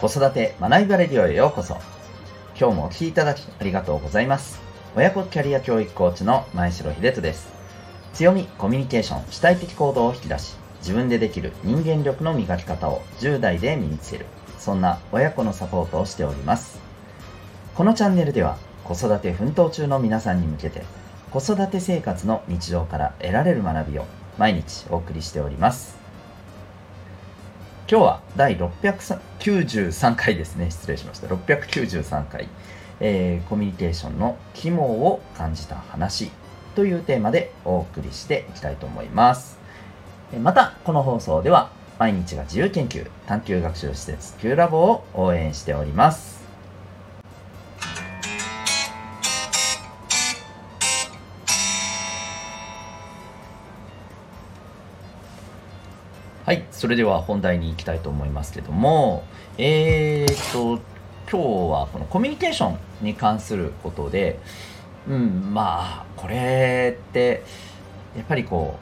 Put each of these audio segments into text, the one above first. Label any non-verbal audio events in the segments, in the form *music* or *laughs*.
子育て学びバレディオへようこそ。今日もお聴きいただきありがとうございます。親子キャリア教育コーチの前城秀人です。強みコミュニケーション主体的行動を引き出し自分でできる人間力の磨き方を10代で身につける。そんな親子のサポートをしております。このチャンネルでは子育て奮闘中の皆さんに向けて子育て生活の日常から得られる学びを毎日お送りしております。今日は第693回ですね。失礼しました。693回、えー、コミュニケーションの肝を感じた話というテーマでお送りしていきたいと思います。またこの放送では毎日が自由研究探究学習施設 Q ラボを応援しております。はい、それでは本題に行きたいと思いますけども、えー、っと、今日はこのコミュニケーションに関することで、うん、まあ、これって、やっぱりこ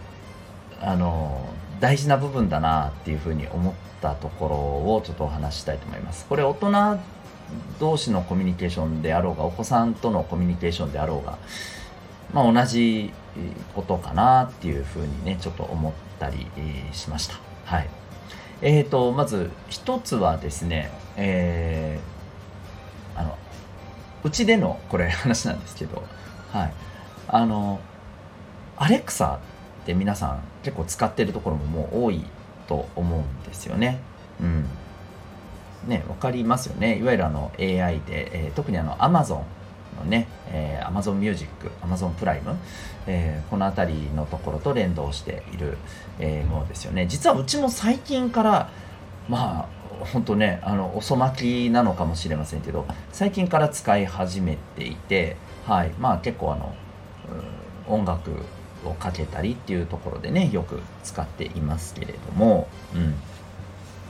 う、あの、大事な部分だなっていうふうに思ったところをちょっとお話ししたいと思います。これ大人同士のコミュニケーションであろうが、お子さんとのコミュニケーションであろうが、まあ、同じことかなっていうふうにね、ちょっと思ったりしました。はい。えーと、まず一つはですね、えー、あの、うちでのこれ話なんですけど、はい。あの、アレクサって皆さん結構使ってるところももう多いと思うんですよね。うん。ね、わかりますよね。いわゆるあの AI で、えー、特にあの Amazon のね、えー、Amazon Music、Amazon プライム、えー、この辺りのところと連動している、えー、ものですよね。実はうちも最近から、まあ、本当ね、あの、遅まきなのかもしれませんけど、最近から使い始めていて、はい、まあ結構あの、音楽をかけたりっていうところでね、よく使っていますけれども、うん。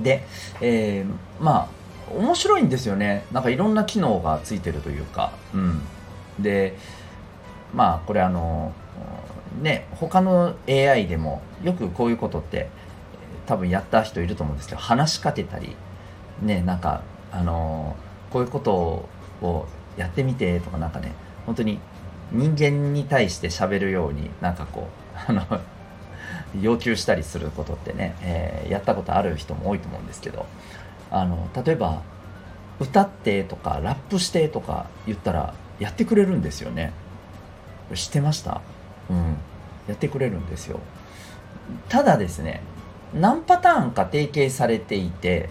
で、えー、まあ、面白いんですよね。なんかいろんな機能がついてるというか、うん、でまあこれあのね他の AI でもよくこういうことって多分やった人いると思うんですけど話しかけたりねなんかあのこういうことをやってみてとかなんかね本当に人間に対して喋るようになんかこうあの要求したりすることってね、えー、やったことある人も多いと思うんですけど。あの例えば歌ってとかラップしてとか言ったらやってくれるんですよね。知ってました？うん。やってくれるんですよ。ただですね何パターンか提携されていて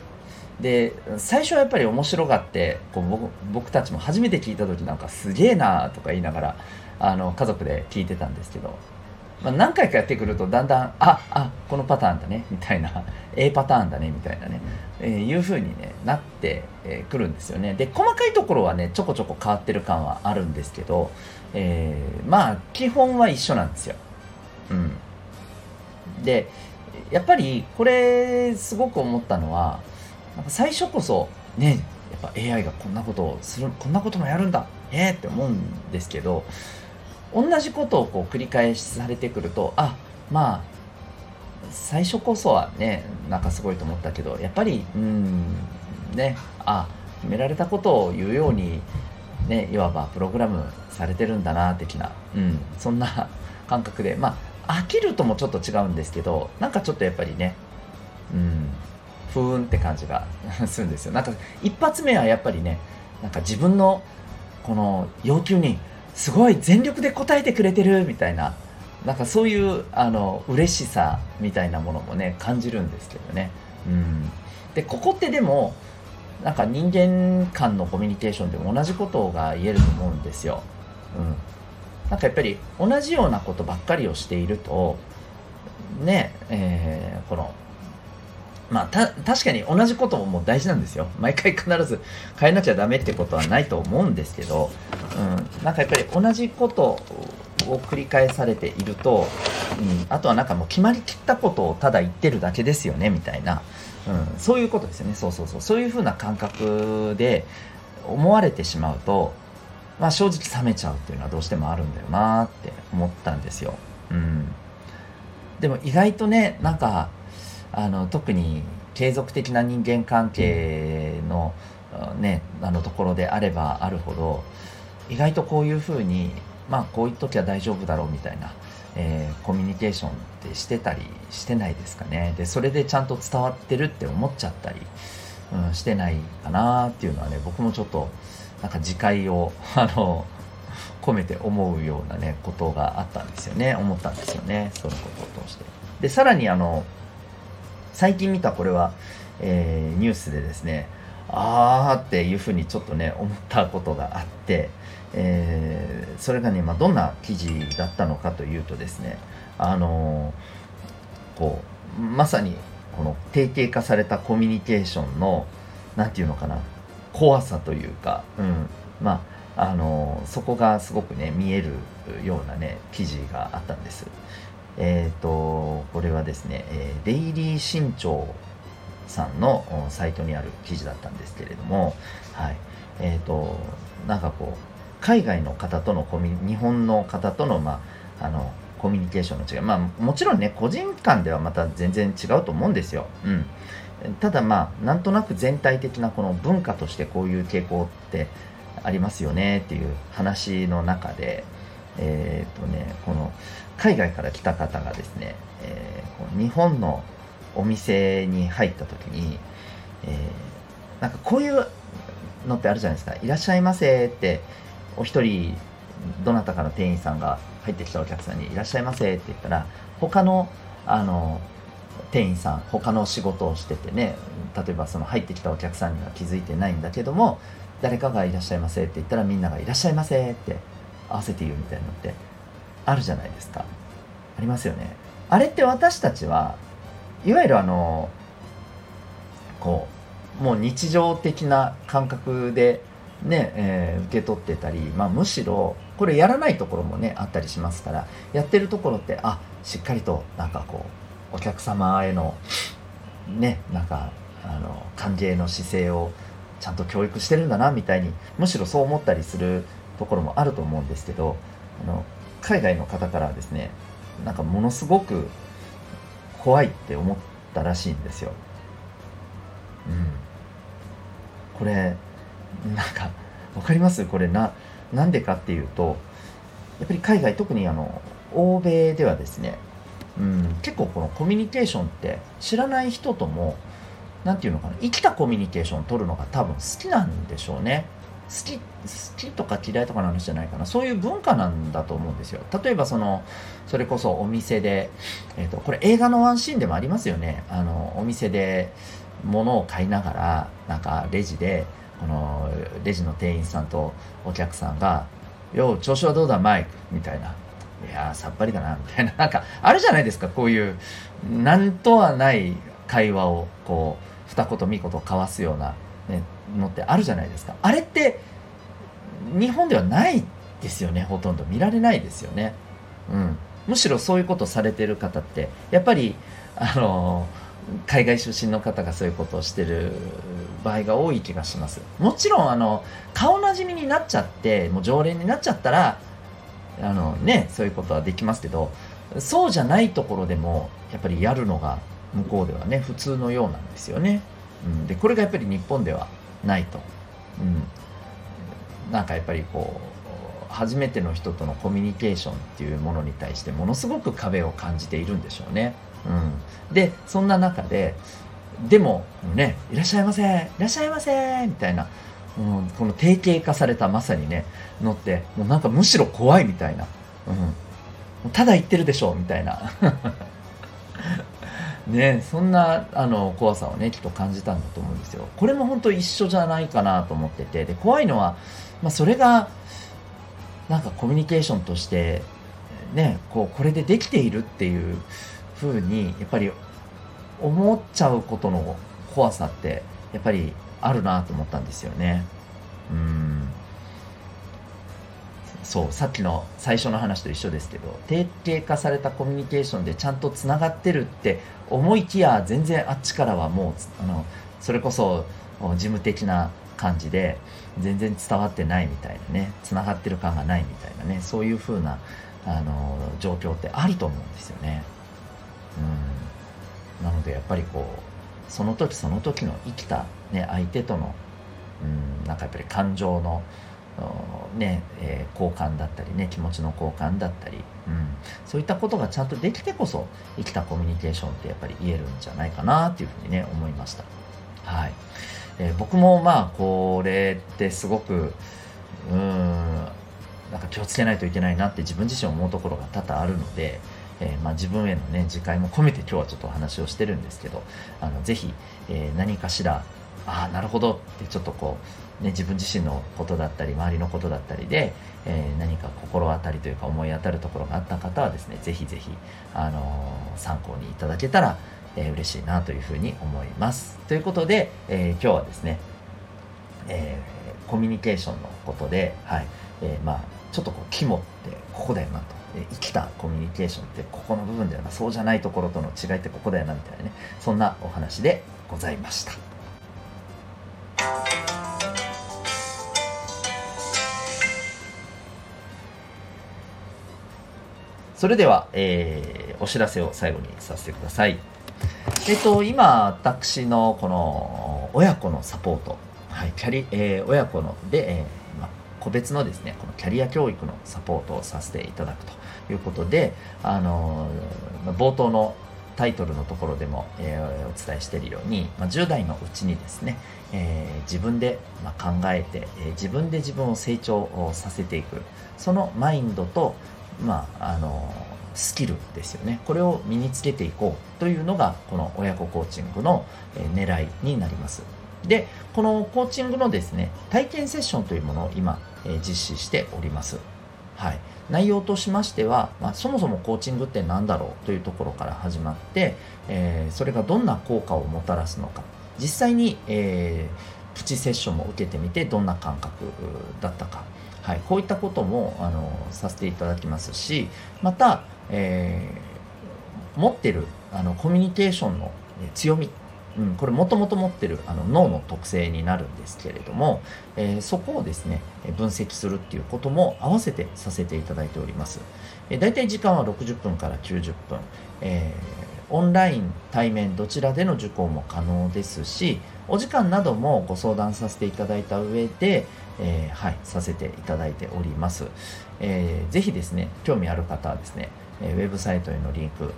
で最初はやっぱり面白がってこう僕僕たちも初めて聞いた時なんかすげえなとか言いながらあの家族で聞いてたんですけどまあ、何回かやってくるとだんだんああこのパターンだねみたいな。A *laughs* パターンだねみたいなね、えー、いう風に、ね、なってく、えー、るんですよね。で細かいところはねちょこちょこ変わってる感はあるんですけど、えー、まあ基本は一緒なんですよ、うん、でやっぱりこれすごく思ったのはなんか最初こそねやっぱ AI がこんなことをするこんなこともやるんだえー、って思うんですけど同じことをこう繰り返しされてくるとあまあ最初こそはねなんかすごいと思ったけどやっぱりうんねあ決められたことを言うようにねいわばプログラムされてるんだな的な、うん、そんな感覚でまあ飽きるともちょっと違うんですけどなんかちょっとやっぱりねうんふーんって感じがするんですよ。なんか一発目はやっぱりねなんか自分のこの要求にすごい全力で答えてくれてるみたいななんかそういうあの嬉しさみたいなものもね感じるんですけどね。うん、でここってでもなんか人間間のコミュニケーションでも同じことが言えると思うんですよ。うん、なんかやっぱり同じようなことばっかりをしているとねえー、このまあ、た、確かに同じことももう大事なんですよ。毎回必ず変えなきゃダメってことはないと思うんですけど、うん、なんかやっぱり同じことを繰り返されていると、うん、あとはなんかもう決まりきったことをただ言ってるだけですよね、みたいな、うん、そういうことですよね。そうそうそう。そういうふうな感覚で思われてしまうと、まあ正直冷めちゃうっていうのはどうしてもあるんだよなって思ったんですよ。うん。でも意外とね、なんか、あの特に継続的な人間関係の,、ね、あのところであればあるほど意外とこういうふうにまあこういう時は大丈夫だろうみたいな、えー、コミュニケーションってしてたりしてないですかね。でそれでちゃんと伝わってるって思っちゃったり、うん、してないかなっていうのはね僕もちょっとなんか自戒を *laughs* あの込めて思うようなねことがあったんですよね。思ったんですよね。そのことを通して。でさらにあの最近見たこれは、えー、ニュースでですねあーっていうふうにちょっとね思ったことがあってえー、それがね、まあ、どんな記事だったのかというとですねあのー、こうまさにこの定型化されたコミュニケーションの何て言うのかな怖さというか、うん、まああの、そこがすごくね見えるようなね記事があったんです。えっ、とこれはですね、えデイリー新潮さんのサイトにある記事だったんですけれども、はいえーとなんかこう海外の方とのコミ日本の方との,、まあ、あのコミュニケーションの違いまあもちろんね個人間ではまた全然違うと思うんですよ。うん、ただまあなんとなく全体的なこの文化としてこういう傾向ってありますよねっていう話の中で、えーとね、この海外から来た方がですね、えー、日本のお店に入った時に、えー、なんかこういうのってあるじゃないですか「いらっしゃいませ」ってお一人どなたかの店員さんが入ってきたお客さんに「いらっしゃいませ」って言ったら他のあの店員さん他の仕事をしててね例えばその入ってきたお客さんには気づいてないんだけども誰かが「いらっしゃいませ」って言ったらみんなが「いらっしゃいませ」って合わせて言うみたいになってあるじゃないですか。ありますよね。あれって私たちはいわゆるあのこうもう日常的な感覚でね、えー、受け取ってたり、まあ、むしろこれやらないところもねあったりしますからやってるところってあしっかりとなんかこうお客様へのねなんかあの歓迎の姿勢をちゃんと教育してるんだなみたいにむしろそう思ったりするところもあると思うんですけどあの海外の方からですねなんかものすごく怖いって思ったらしいんですよ。うん、これなんか分かります？これななんでかっていうとやっぱり海外特にあの欧米ではですね、うん、結構このコミュニケーションって知らない人とも何て言うのかな生きたコミュニケーションを取るのが多分好きなんでしょうね。好き好きとか嫌いとかの話じゃないかな。そういう文化なんだと思うんですよ。例えばそのそれこそお店で、えーと、これ映画のワンシーンでもありますよね。あのお店で物を買いながらなんかレジでこのレジの店員さんとお客さんが「よう調子はどうだマイク」みたいな「いやさっぱりだな」みたいな。なんかあるじゃないですか。こういうなんとはない会話をこう二言三言交わすような、のってあるじゃないですか。あれって日本ではないですよねほとんど。見られないですよね、うん、むしろそういうことされてる方ってやっぱりあの海外出身の方がそういうことをしてる場合が多い気がします。もちろんあの顔なじみになっちゃってもう常連になっちゃったらあのねそういうことはできますけどそうじゃないところでもやっぱりやるのが向こうではね普通のようなんですよね、うん、でこれがやっぱり日本ではないと、うん、なんかやっぱりこう初めての人とのコミュニケーションっていうものに対してものすごく壁を感じているんでしょうね。うん、でそんな中ででもね「いらっしゃいませいらっしゃいませ」みたいな、うん、この定型化されたまさにねのってもうなんかむしろ怖いみたいな、うん、ただ言ってるでしょみたいな。*laughs* ねそんなあの怖さをねきっと感じたんだと思うんですよ。これも本当一緒じゃないかなと思ってて。で怖いのは、まあ、それがなんかコミュニケーションとしてねこうこれでできているっていうふうにやっぱり思っちゃうことの怖さってやっぱりあるなと思ったんですよね。うん。そうさっきの最初の話と一緒ですけど定型化されたコミュニケーションでちゃんとつながってるって思いきや全然あっちからはもうあのそれこそ事務的な感じで全然伝わってないみたいなねつながってる感がないみたいなねそういう風なあの状況ってあると思うんですよね。うん、なのでやっぱりこうその時その時の生きた、ね、相手とのうん、なんかやっぱり感情のねえー、交換だったりね気持ちの交換だったり、うん、そういったことがちゃんとできてこそ生きたコミュニケーションってやっぱり言えるんじゃないかなっていうふうにね思いました。はい、えー、僕もまあこれってすごくうんなんか気をつけないといけないなって自分自身思うところが多々あるので、えー、まあ、自分へのね自戒も込めて今日はちょっとお話をしてるんですけどあのぜひ、え何かしらああなるほど。ってちょっとこう、ね、自分自身のことだったり周りのことだったりで、えー、何か心当たりというか思い当たるところがあった方はですねぜひぜひ、あのー、参考にいただけたら、えー、嬉しいなというふうに思います。ということで、え、今日はですね、え、コミュニケーションのことで、はい。え、まあちょっとこう肝ってここだよなと。生きたコミュニケーションってここの部分だよな。そうじゃないところとの違いってここだよなみたいなね。そんなお話でございました。それでは、えー、お知らせを最後にさせてください。えっと、今、私のこの親子のサポート、はい、キャリ、えー、親子ので、えー、ま個別のですね、このキャリア教育のサポートをさせていただくということで、あの冒頭のタイトルのところでも、えー、お伝えしているように、ま、10代のうちにですね、えー、自分で、ま、考えて、えー、自分で自分を成長させていくそのマインドと、まあ、あのスキルですよね。これを身につけていこうというのがこの親子コーチングの狙いになります。でこのコーチングのですね体験セッションというものを今実施しております。はい。内容としましては、まあ、そもそもコーチングって何だろうというところから始まって、えー、それがどんな効果をもたらすのか。実際に、えー、プチセッションも受けてみてどんな感覚だったか。はい、こういったこともあのさせていただきますしまた、えー、持ってるあのコミュニケーションの強み、うん、これもともと持ってるあの脳の特性になるんですけれども、えー、そこをですね分析するっていうことも合わせてさせていただいております、えー、大体時間は60分から90分、えー、オンライン対面どちらでの受講も可能ですしお時間などもご相談させていただいた上で、えー、はい、させていただいております。えー、ぜひですね、興味ある方はですね、ウェブサイトへのリンク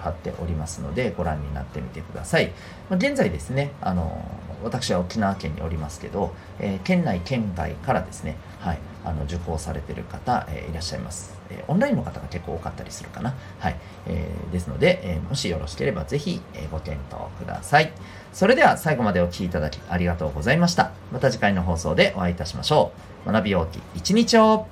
貼っておりますのでご覧になってみてください。まあ現在ですね、あの私は沖縄県におりますけど、えー、県内県外からですね、はい、あの受講されている方、えー、いらっしゃいます、えー、オンラインの方が結構多かったりするかな。はい、えー、ですので、えもしよろしければぜひ、えご検討ください。それでは最後までお聴きいただきありがとうございました。また次回の放送でお会いいたしましょう。学びようき一日を